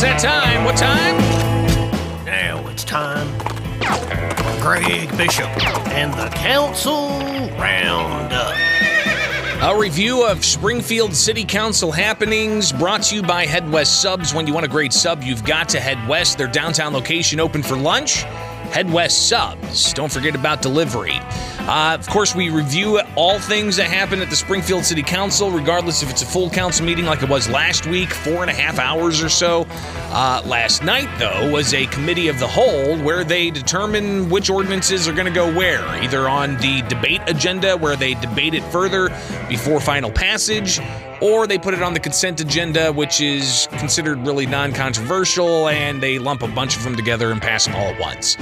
is that time? What time? Now it's time for Greg Bishop and the Council Roundup. A review of Springfield City Council happenings brought to you by Head West Subs. When you want a great sub, you've got to Head West. Their downtown location open for lunch. Head West Subs. Don't forget about delivery. Uh, of course, we review all things that happen at the Springfield City Council, regardless if it's a full council meeting like it was last week, four and a half hours or so. Uh, last night, though, was a committee of the whole where they determine which ordinances are going to go where, either on the debate agenda, where they debate it further before final passage, or they put it on the consent agenda, which is considered really non controversial, and they lump a bunch of them together and pass them all at once.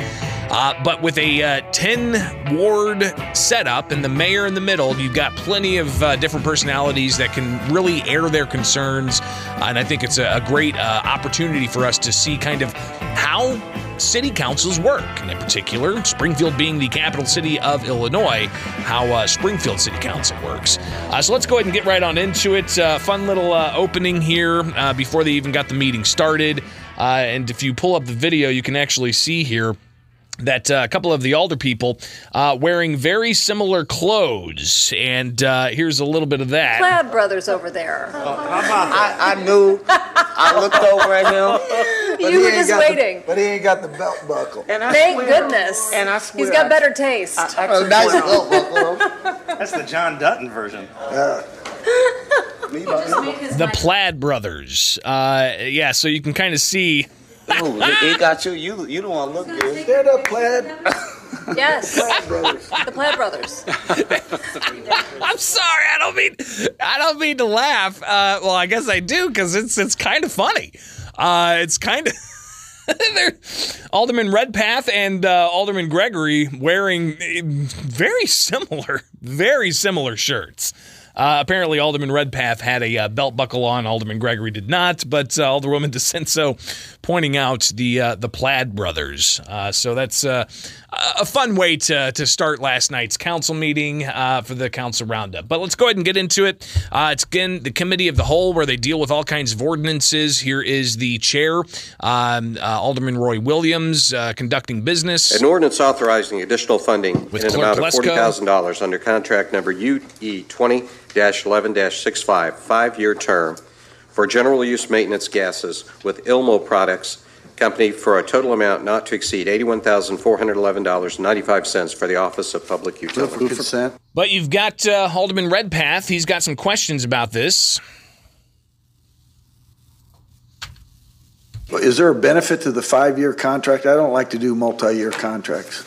Uh, but with a uh, 10 ward setup and the mayor in the middle, you've got plenty of uh, different personalities that can really air their concerns. and I think it's a, a great uh, opportunity for us to see kind of how city councils work, and in particular, Springfield being the capital city of Illinois, how uh, Springfield City Council works. Uh, so let's go ahead and get right on into it. Uh, fun little uh, opening here uh, before they even got the meeting started. Uh, and if you pull up the video, you can actually see here that uh, a couple of the alder people uh, wearing very similar clothes. And uh, here's a little bit of that. Plaid Brothers over there. I, I knew. I looked over at him. you were just waiting. The, but he ain't got the belt buckle. And I Thank swear- goodness. And I swear He's got I- better taste. I, I Oh, nice belt buckle. That's the John Dutton version. Me, my- The Plaid Brothers. Uh, yeah, so you can kind of see. Ooh, he, he got you. You you don't want to look good. Stand up, plaid. yes, Brothers. the Plaid Brothers. I'm sorry, I don't mean I don't mean to laugh. Uh, well, I guess I do because it's it's kind of funny. Uh, it's kind of. They're Alderman Redpath and uh, Alderman Gregory wearing eh, very similar, very similar shirts. Uh, apparently, Alderman Redpath had a uh, belt buckle on. Alderman Gregory did not, but uh, Alderwoman DiCenso pointing out the uh, the Plaid brothers. Uh, so that's uh, a fun way to to start last night's council meeting uh, for the council roundup. But let's go ahead and get into it. Uh, it's again the committee of the whole where they deal with all kinds of ordinances. Here is the chair, um, uh, Alderman Roy Williams, uh, conducting business. An ordinance authorizing additional funding With in an amount of $40,000 under contract number UE 20-11-65, five-year term for general use maintenance gases with Ilmo Products Company for a total amount not to exceed $81,411.95 for the Office of Public Move for Utilities. consent. But you've got uh, Alderman Redpath. He's got some questions about this. Is there a benefit to the five-year contract? I don't like to do multi-year contracts.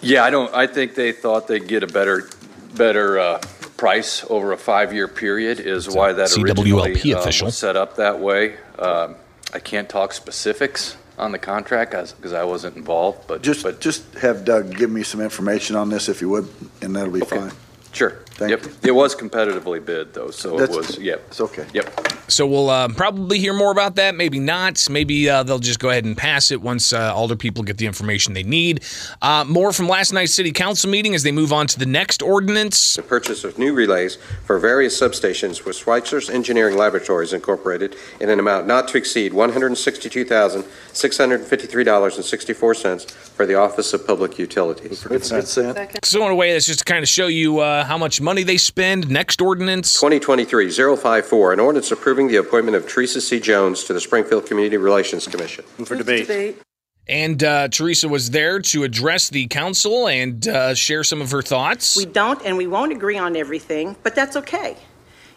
Yeah, I don't, I think they thought they'd get a better, better uh, price over a five-year period is why that CWLP originally uh, official. was set up that way. Um, I can't talk specifics on the contract because I wasn't involved, but, Just, but just have Doug give me some information on this if you would, and that'll be Okay. fine. sure. Thank Yep. you. It was competitively bid though, so it That's- was, yep, It's okay. yep. So we'll uh, probably hear more about that. Maybe not. Maybe uh, they'll just go ahead and pass it once uh, Alder people get the information they need. Uh, more from last night's city council meeting as they move on to the next ordinance. The purchase of new relays for various substations with Schweitzer's Engineering Laboratories Incorporated in an amount not to exceed $162,653.64 for the Office of Public Utilities. Move for consent. So in a way, that's just to kind of show you uh, how much money they spend. Next ordinance. 2023-054, an ordinance approving the appointment of Teresa C. Jones to the Springfield Community Relations Commission. Move for debate. And uh, Teresa was there to address the council and uh, share some of her thoughts. We don't and we won't agree on everything, but that's okay.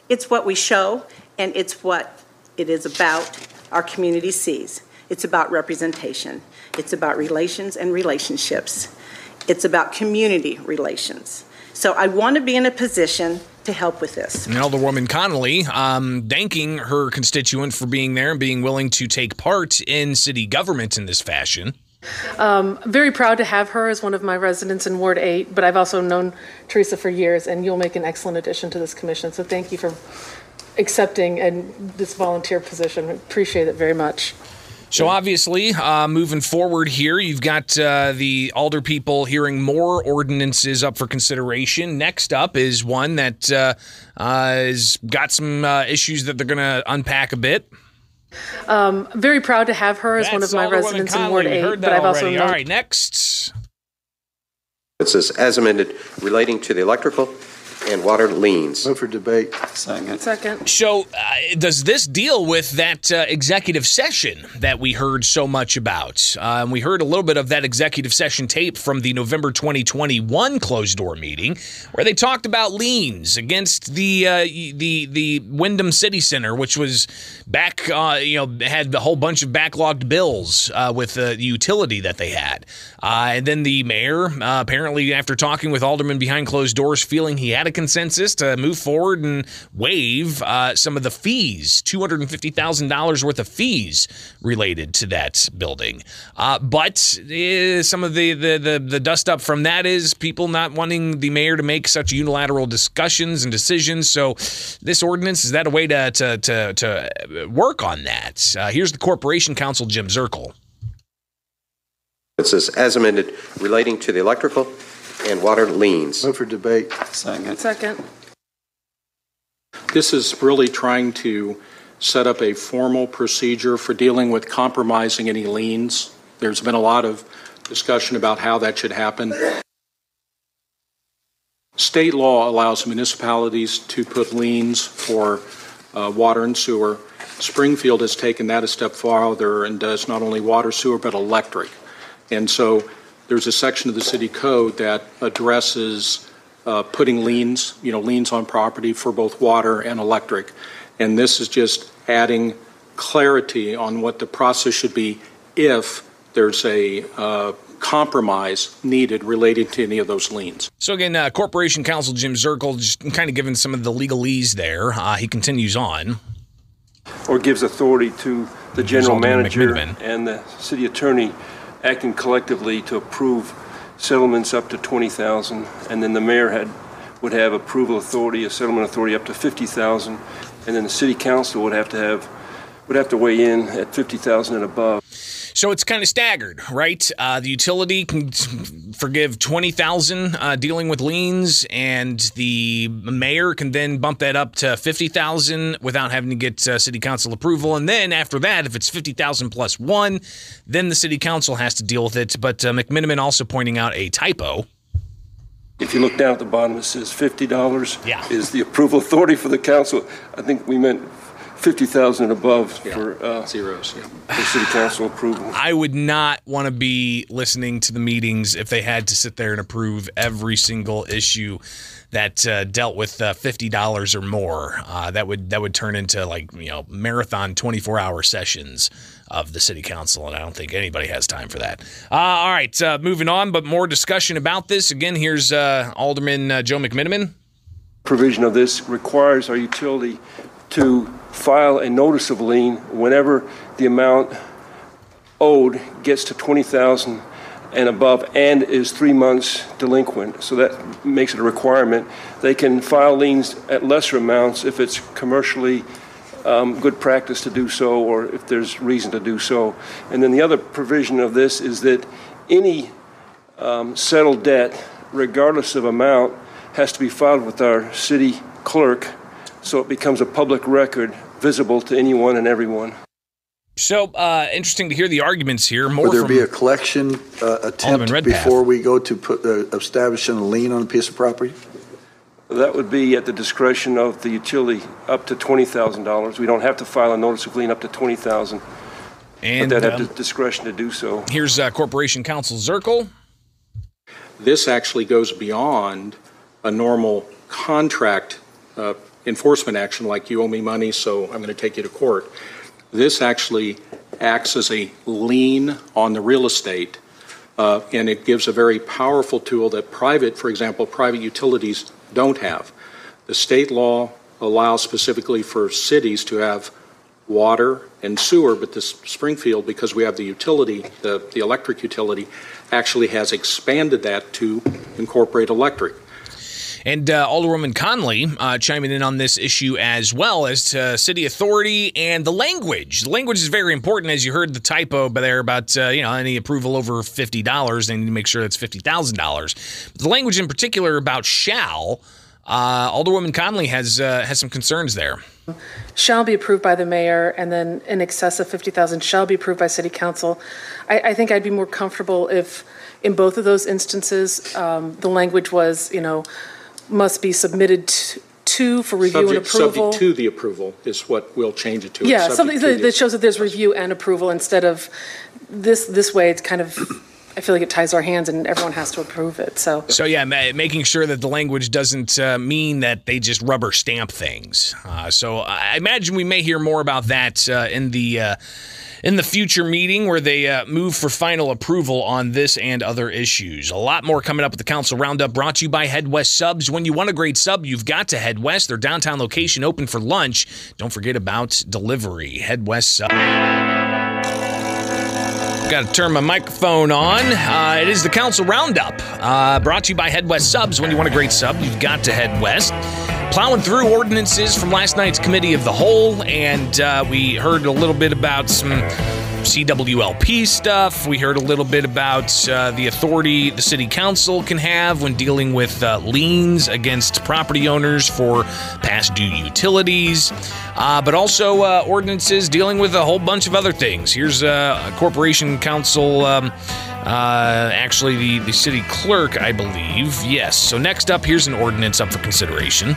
It's what we show and it's what it is about our community sees. It's about representation. It's about relations and relationships. It's about community relations. So I want to be in a position to help with this. And Alderwoman Conley um, thanking her constituent for being there and being willing to take part in city government in this fashion. Um, very proud to have her as one of my residents in Ward 8, but I've also known Teresa for years, and you'll make an excellent addition to this commission. So thank you for accepting and this volunteer position. I appreciate it very much. So obviously, uh, moving forward here, you've got uh, the alder people hearing more ordinances up for consideration. Next up is one that uh, uh, has got some uh, issues that they're going to unpack a bit. Um, very proud to have her as one of my Alderwoman residents in Ward 8, heard but I've also already. known All right, next. It says, as amended, relating to the electrical and water liens. Move for debate. Second. second. So, uh, does this deal with that uh, executive session that we heard so much about? Um, we heard a little bit of that executive session tape from the November 2021 closed door meeting, where they talked about liens against the uh, the the Wyndham City Center, which was back, uh, you know, had a whole bunch of backlogged bills uh, with uh, the utility that they had, uh, and then the mayor uh, apparently, after talking with aldermen behind closed doors, feeling he had a consensus to move forward and waive uh, some of the fees, $250,000 worth of fees related to that building. Uh, but uh, some of the, the, the, the dust up from that is people not wanting the mayor to make such unilateral discussions and decisions. So, this ordinance is that a way to, to, to, to work on that? Uh, here's the Corporation Counsel, Jim Zerkle. It says, as amended, relating to the electrical and water liens. Move for debate. Second. Second. This is really trying to set up a formal procedure for dealing with compromising any liens. There's been a lot of discussion about how that should happen. State law allows municipalities to put liens for uh, water and sewer. Springfield has taken that a step farther and does not only water, sewer, but electric. And so there's a section of the city code that addresses uh, putting liens, you know, liens on property for both water and electric. And this is just adding clarity on what the process should be if there's a uh, compromise needed related to any of those liens. So again, uh, Corporation Counsel Jim Zirkle just kind of giving some of the legalese there. Uh, he continues on. or gives authority to the general manager McMiniman. and the city attorney acting collectively to approve settlements up to 20,000, and then the mayor had, would have approval authority, a settlement authority up to 50,000, and then the city council would have to have, would have to weigh in at 50,000 and above. So it's kind of staggered, right? Uh, the utility can forgive twenty thousand uh, dealing with liens, and the mayor can then bump that up to fifty thousand without having to get uh, city council approval. And then after that, if it's fifty thousand plus one, then the city council has to deal with it. But uh, McMenamin also pointing out a typo. If you look down at the bottom, it says $50 Yeah. is the approval authority for the council. I think we meant 50,000 and above for, uh, Zeros, yeah. for city council approval. I would not want to be listening to the meetings if they had to sit there and approve every single issue that uh, dealt with uh, fifty dollars or more. Uh, that would that would turn into like you know marathon twenty four hour sessions of the city council, and I don't think anybody has time for that. Uh, all right, uh, moving on, but more discussion about this. Again, here's uh, Alderman uh, Joe McMenamin. provision of this requires our utility to file a notice of lien whenever the amount owed gets to 20,000 and above and is three months delinquent. So that makes it a requirement. They can file liens at lesser amounts if it's commercially um, good practice to do so or if there's reason to do so. And then the other provision of this is that any um, settled debt, regardless of amount, has to be filed with our city clerk so it becomes a public record visible to anyone and everyone. So uh, interesting to hear the arguments here. More Would there from be a collection uh, attempt before we go to put, uh, establishing a lien on a piece of property? That would be at the discretion of the utility up to $20,000. We don't have to file a notice of lien up to 20,000, but and they'd have um, the discretion to do so. here's uh, Corporation Counsel Zerkle. This actually goes beyond a normal contract uh, enforcement action, like you owe me money, so I'm going to take you to court. This actually acts as a lien on the real estate, uh, and it gives a very powerful tool that private, for example, private utilities don't have. The state law allows specifically for cities to have water and sewer, but this Springfield, because we have the utility, the, the electric utility, actually has expanded that to incorporate electric. And uh, Alderwoman Conley uh, chiming in on this issue as well as to city authority and the language. The language is very important, as you heard the typo there about uh, you know any approval over fifty dollars. They need to make sure that's fifty thousand dollars. The language in particular about shall. Uh, Alderwoman Conley has uh, has some concerns there. shall be approved by the mayor, and then in excess of 50,000 shall be approved by city council. I, I think I'd be more comfortable if, in both of those instances, um, the language was, you know, must be submitted to, to for review and Subject, approval. subject to the approval is what we'll change it to. Yeah, Subject something to that, the- that shows that there's review and approval instead of this, this way, it's kind of, I feel like it ties our hands and everyone has to approve it, so. So yeah, ma- making sure that the language doesn't uh, mean that they just rubber stamp things. Uh, so I imagine we may hear more about that uh, in the uh, in the future meeting where they uh, move for final approval on this and other issues. A lot more coming up with the council roundup. Brought to you by Head West Subs. When you want a great sub, you've got to Head West. Their downtown location open for lunch. Don't forget about delivery. Head West Sub. Got to turn my microphone on. Uh, it is the Council Roundup, uh, brought to you by Head West Subs. When you want a great sub, you've got to head west. Plowing through ordinances from last night's Committee of the Whole, and uh, we heard a little bit about some CWLP stuff. We heard a little bit about uh, the authority the City Council can have when dealing with uh, liens against property owners for past due utilities, uh, but also uh, ordinances dealing with a whole bunch of other things. Here's uh, a Corporation Council. Um, uh, actually, the, the city clerk, I believe. Yes. So, next up, here's an ordinance up for consideration.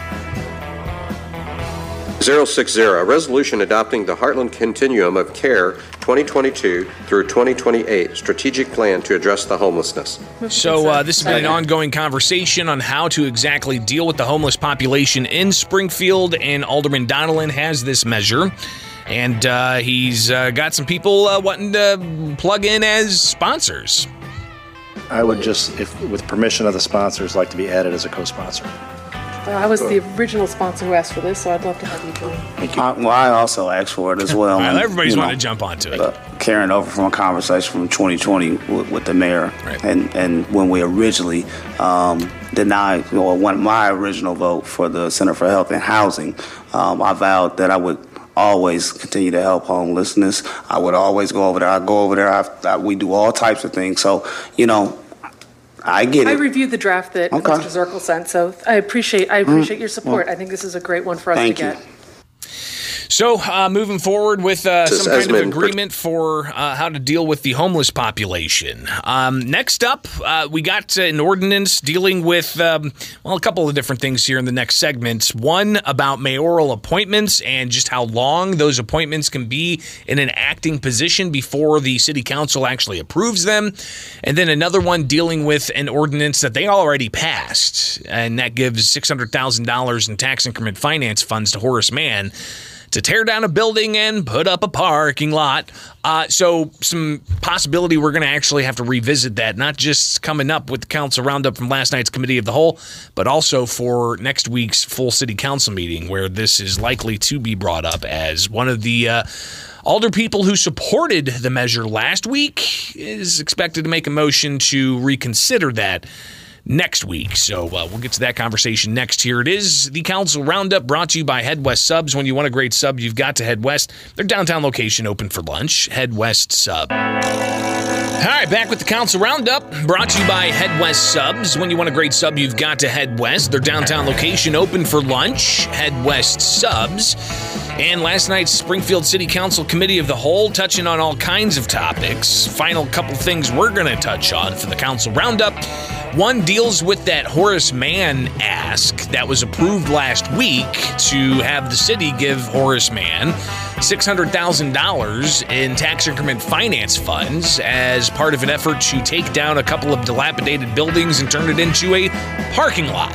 060, a resolution adopting the Heartland Continuum of Care 2022 through 2028 strategic plan to address the homelessness. So, uh, this has been an ongoing conversation on how to exactly deal with the homeless population in Springfield, and Alderman Donelan has this measure. And uh, he's uh, got some people uh, wanting to plug in as sponsors. I would just, if with permission of the sponsors, like to be added as a co-sponsor. Uh, I was the original sponsor who asked for this, so I'd love to have you join. I, well, I also asked for it as well. Well, and, everybody's you know, wanting to jump onto it. uh, carrying over from a conversation from 2020 with, with the mayor, and and when we originally um, denied, or one my original vote for the Center for Health and Housing, um, I vowed that I would always continue to help homelessness. I would always go over there. I go over there. I, I, we do all types of things. So you know, I get it. I reviewed the draft that Okay. Mr. Zerkle sent, so I appreciate, I mm-hmm. appreciate your support. I think this is a great one for us to Thank you. get. So, uh, moving forward with uh, some kind of agreement for uh, how to deal with the homeless population. Um, next up, uh, we got an ordinance dealing with, um, well, a couple of different things here in the next segments. One about mayoral appointments and just how long those appointments can be in an acting position before the city council actually approves them. And then another one dealing with an ordinance that they already passed, and that gives $600,000 in tax increment finance funds to Horace Mann to tear down a building and put up a parking lot. Uh, so, some possibility we're going to actually have to revisit that, not just coming up with the council roundup from last night's committee of the whole, but also for next week's full city council meeting, where this is likely to be brought up as one of the. Uh, Alder people who supported the measure last week is expected to make a motion to reconsider that next week. So uh, we'll get to that conversation next. Here it is the Council Roundup brought to you by Head West Subs. When you want a great sub, you've got to head west. Their downtown location open for lunch. Head West Sub. All right, back with the Council Roundup, brought to you by Head West Subs. When you want a great sub, you've got to head west. Their downtown location open for lunch. Head West Subs. And last night's Springfield City Council Committee of the Whole, touching on all kinds of topics. Final couple things we're going to touch on for the Council Roundup. One deals with that Horace Mann ask that was approved last week to have the city give Horace Mann $600,000 in tax increment finance funds as part of an effort to take down a couple of dilapidated buildings and turn it into a parking lot.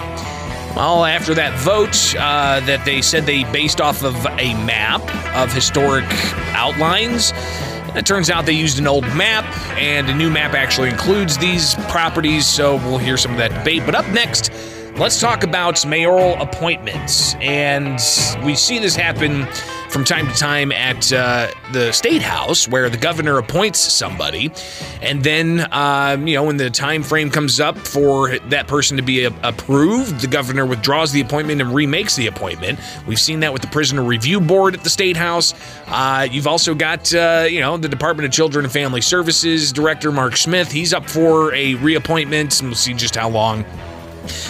Well, after that vote uh, that they said they based off of a map of historic outlines, it turns out they used an old map, and a new map actually includes these properties, so we'll hear some of that debate. But up next, let's talk about mayoral appointments. And we see this happen from time to time at uh, the state house where the governor appoints somebody. And then um, you know when the time frame comes up for that person to be a- approved the governor withdraws the appointment and remakes the appointment. We've seen that with the prisoner review board at the state house. Uh, you've also got uh, you know the department of children and family services director mark smith. He's up for a reappointment. And we'll see just how long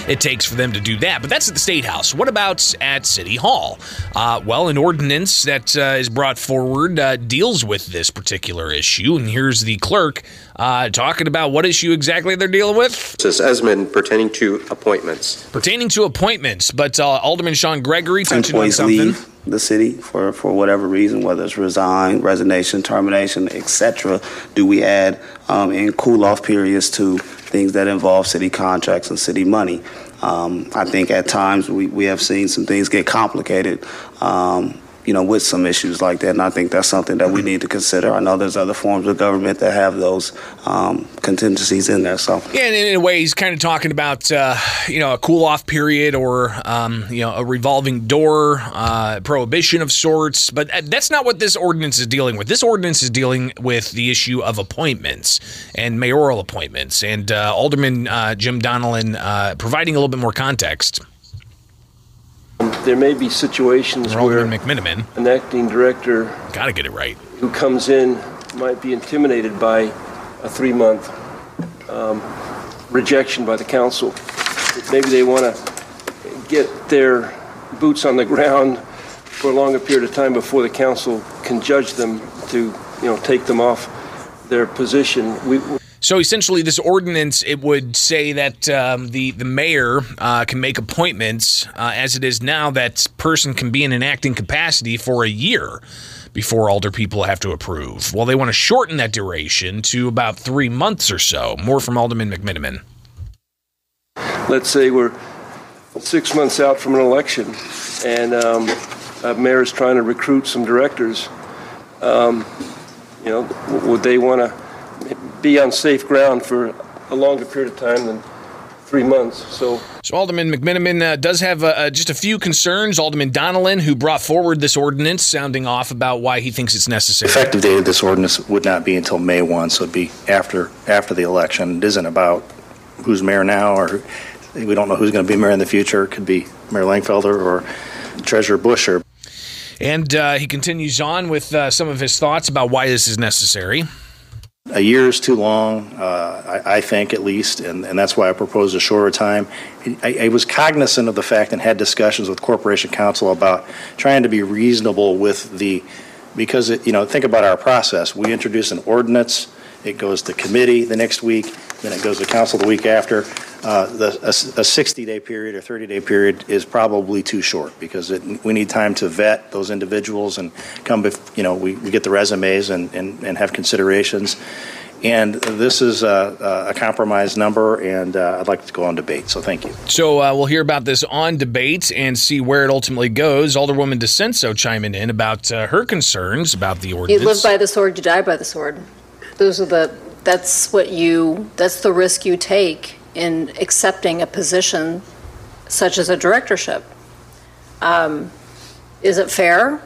it takes for them to do that. But that's at the State House. What about at City Hall? Uh, well, an ordinance that uh, is brought forward uh, deals with this particular issue. And here's the clerk uh, talking about what issue exactly they're dealing with. This is Esmond pertaining to appointments. Pertaining to appointments. But uh, Alderman Shawn Gregory touching on something. leave the city for, for whatever reason, whether it's resign, resignation, termination, etc., do we add um, in cool off periods to things that involve city contracts and city money? Um, I think at times we, we have seen some things get complicated. Um, you know, with some issues like that, and I think that's something that we need to consider. I know there's other forms of government that have those um, contingencies in there. So, Yeah, and in a way, he's kind of talking about uh, you know a cool off period or um, you know a revolving door uh, prohibition of sorts. But uh, that's not what this ordinance is dealing with. This ordinance is dealing with the issue of appointments and mayoral appointments. And uh, Alderman uh, Jim Donelan uh, providing a little bit more context. There may be situations where Alderman McMenamin, an acting director got to get it right. who comes in might be intimidated by a three-month um, rejection by the council. Maybe they want to get their boots on the ground for a longer period of time before the council can judge them to, you know, take them off their position. We, So essentially, this ordinance it would say that um, the the mayor uh, can make appointments. Uh, as it is now, that person can be in an acting capacity for a year before alder people have to approve. Well, they want to shorten that duration to about three months or so. More from Alderman McMenamin. let's say we're six months out from an election and um, a mayor is trying to recruit some directors, um, you know, would they want to be on safe ground for a longer period of time than three months? So So Alderman McMenamin uh, does have uh, uh, just a few concerns. Alderman Donelan, who brought forward this ordinance, sounding off about why he thinks it's necessary. Effective date of this ordinance would not be until May 1, so it'd be after, after the election. It isn't about who's mayor now, or we don't know who's going to be mayor in the future. It could be Mayor Langfelder or Treasurer Buscher. And uh, he continues on with uh, some of his thoughts about why this is necessary. A year is too long, uh, I, I think at least, and, and that's why I proposed a shorter time. I, I was cognizant of the fact and had discussions with Corporation Counsel about trying to be reasonable with the, because, it, you know, think about our process. We introduce an ordinance, it goes to committee the next week, then it goes to council the week after. Uh, the, a, a 60-day period or 30-day period is probably too short because it, we need time to vet those individuals and come, bef- you know, we, we get the resumes and, and, and have considerations. And this is a, a compromise number, and uh, I'd like to go on debate. So thank you. So uh, we'll hear about this on debate and see where it ultimately goes. Alderwoman DiCenso chiming in about uh, her concerns about the ordinance. You ordinance. live by the sword, you die by the sword. Those are the, that's what you, that's the risk you take in accepting a position such as a directorship. Um, Is it fair?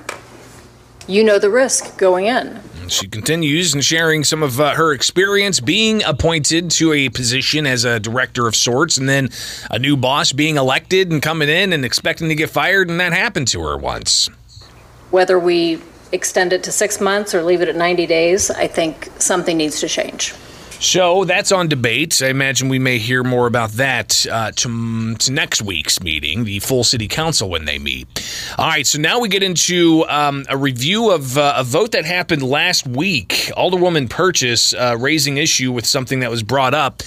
You know the risk going in. She continues and sharing some of uh, her experience being appointed to a position as a director of sorts, and then a new boss being elected and coming in and expecting to get fired, and that happened to her once. Whether we extend it to six months or leave it at 90 days, I think something needs to change. So that's on debate. I imagine we may hear more about that uh, to, to next week's meeting, the full city council when they meet. All right, so now we get into um, a review of uh, a vote that happened last week. Alderwoman Purchase uh, raising issue with something that was brought up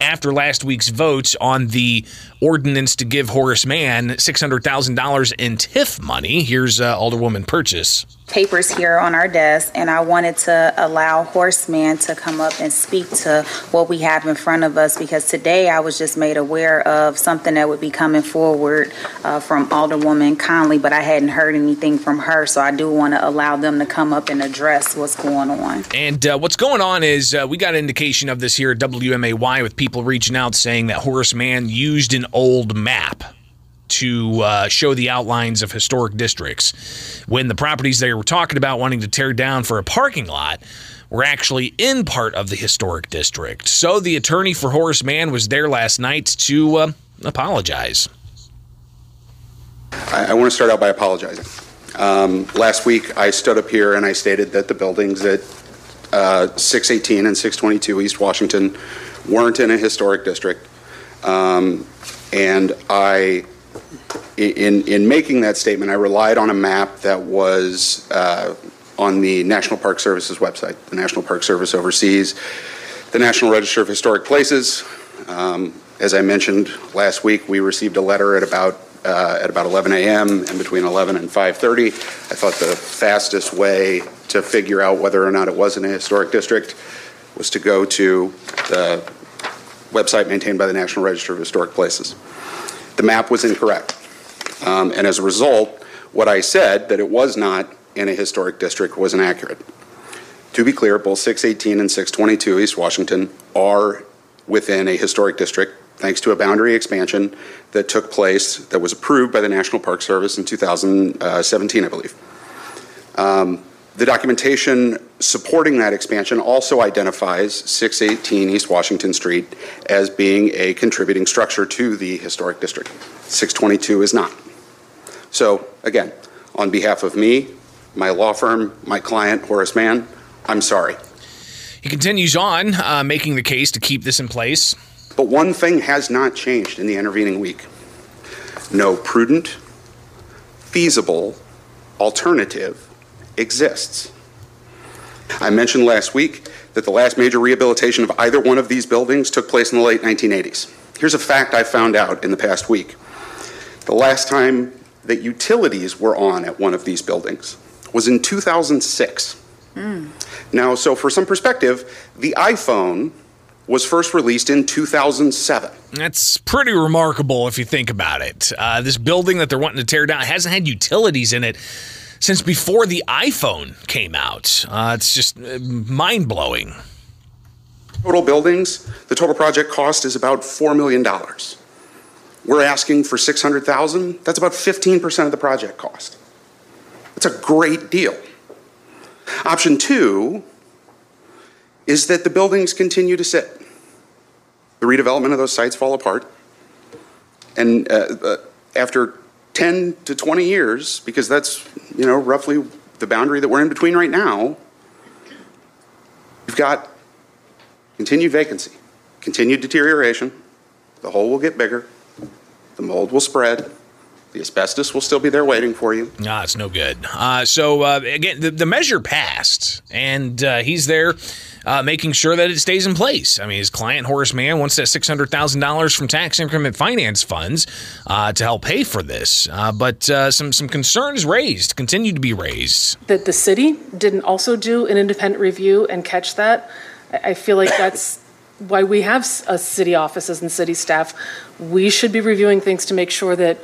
after last week's vote on the ordinance to give Horace Mann $600,000 in TIF money. Here's uh, Alderwoman Purchase. Papers here on our desk, and I wanted to allow Horace Mann to come up and speak to what we have in front of us, because today I was just made aware of something that would be coming forward uh, from Alderwoman Conley, but I hadn't heard anything from her, so I do want to allow them to come up and address what's going on. And uh, what's going on is uh, we got an indication of this here at WMAY with people reaching out saying that Horace Mann used an old map to uh, show the outlines of historic districts when the properties they were talking about wanting to tear down for a parking lot were actually in part of the historic district. So the attorney for Horace Mann was there last night to uh, apologize. I, I want to start out by apologizing. Um, last week, I stood up here and I stated that the buildings at uh, 618 and 622 East Washington weren't in a historic district. Um, And I, in, in making that statement, I relied on a map that was uh, on the National Park Service's website. The National Park Service oversees the National Register of Historic Places. Um, as I mentioned last week, we received a letter at about uh, at about 11 a.m. and between 11 and 5:30. I thought the fastest way to figure out whether or not it was in a historic district was to go to the website maintained by the National Register of Historic Places. The map was incorrect, um, and as a result, what I said that it was not in a historic district was inaccurate. To be clear, both 618 and 622 East Washington are within a historic district thanks to a boundary expansion that took place that was approved by the National Park Service in 2017, I believe. Um, the documentation supporting that expansion also identifies 618 East Washington Street as being a contributing structure to the historic district. 622 is not. So, again, on behalf of me, my law firm, my client, Horace Mann, I'm sorry. He continues on, uh, making the case to keep this in place. But one thing has not changed in the intervening week no prudent, feasible alternative exists. I mentioned last week that the last major rehabilitation of either one of these buildings took place in the late 1980s. Here's a fact I found out in the past week. The last time that utilities were on at one of these buildings was in 2006. Mm. Now, so for some perspective, the iPhone was first released in 2007. That's pretty remarkable if you think about it. Uh, this building that they're wanting to tear down hasn't had utilities in it since before the iPhone came out. Uh, it's just uh, mind blowing. Total buildings, the total project cost is about $4 million. We're asking for 600,000. That's about 15% of the project cost. That's a great deal. Option two is that the buildings continue to sit. The redevelopment of those sites fall apart. And uh, uh, after 10 to 20 years, because that's, you know, roughly the boundary that we're in between right now, you've got continued vacancy, continued deterioration. The hole will get bigger, the mold will spread, the asbestos will still be there waiting for you. Ah, it's no good. Uh, so uh, again, the, the, measure passed, and uh, he's there uh, making sure that it stays in place. I mean, his client Horace Mann wants that six hundred thousand dollars from tax increment finance funds uh, to help pay for this, uh, but some some concerns raised, continue to be raised. That the city didn't also do an independent review and catch that. I feel like that's why we have city offices and city staff. We should be reviewing things to make sure that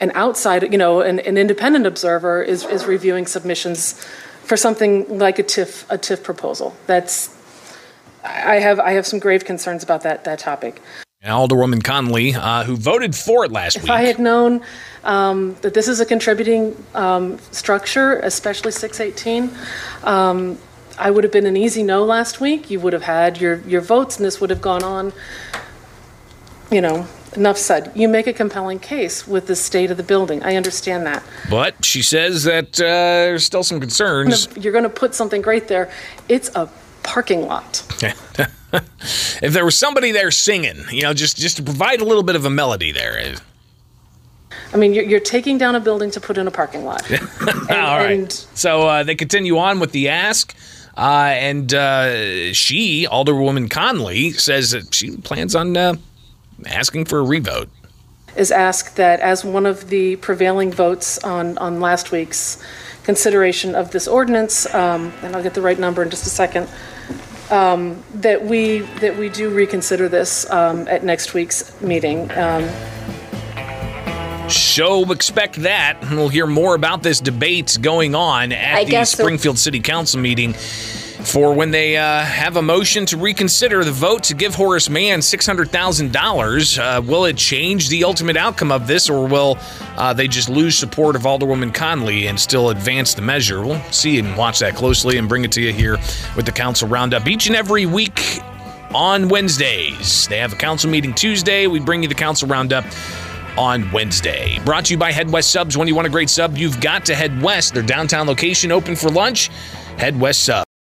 an outside, you know, an, an independent observer is, is reviewing submissions for something like a TIF, a TIF proposal. That's, I have, I have some grave concerns about that, that topic. Alderwoman Conley, uh, who voted for it last if week. If I had known um, that this is a contributing um, structure, especially 618, um, I would have been an easy no last week. You would have had your, your votes, and this would have gone on, you know, enough said. You make a compelling case with the state of the building. I understand that. But she says that uh, there's still some concerns. You're going to put something great there. It's a parking lot. if there was somebody there singing, you know, just just to provide a little bit of a melody there. Eh. I mean, you're, you're taking down a building to put in a parking lot. and, All right. And, so uh, they continue on with the ask. Uh, and uh, she, Alderwoman Conley, says that she plans on uh, asking for a revote. Is asked that as one of the prevailing votes on, on last week's consideration of this ordinance, um, and I'll get the right number in just a second, um, that we that we do reconsider this um, at next week's meeting. Um, so expect that. We'll hear more about this debate going on at I the Springfield so. City Council meeting for when they uh, have a motion to reconsider the vote to give Horace Mann $600,000. Uh, will it change the ultimate outcome of this, or will uh, they just lose support of Alderwoman Conley and still advance the measure? We'll see and watch that closely and bring it to you here with the Council Roundup each and every week on Wednesdays. They have a council meeting Tuesday. We bring you the Council Roundup on Wednesday. Brought to you by Head West Subs. When you want a great sub, you've got to head west. Their downtown location open for lunch. Head West Sub.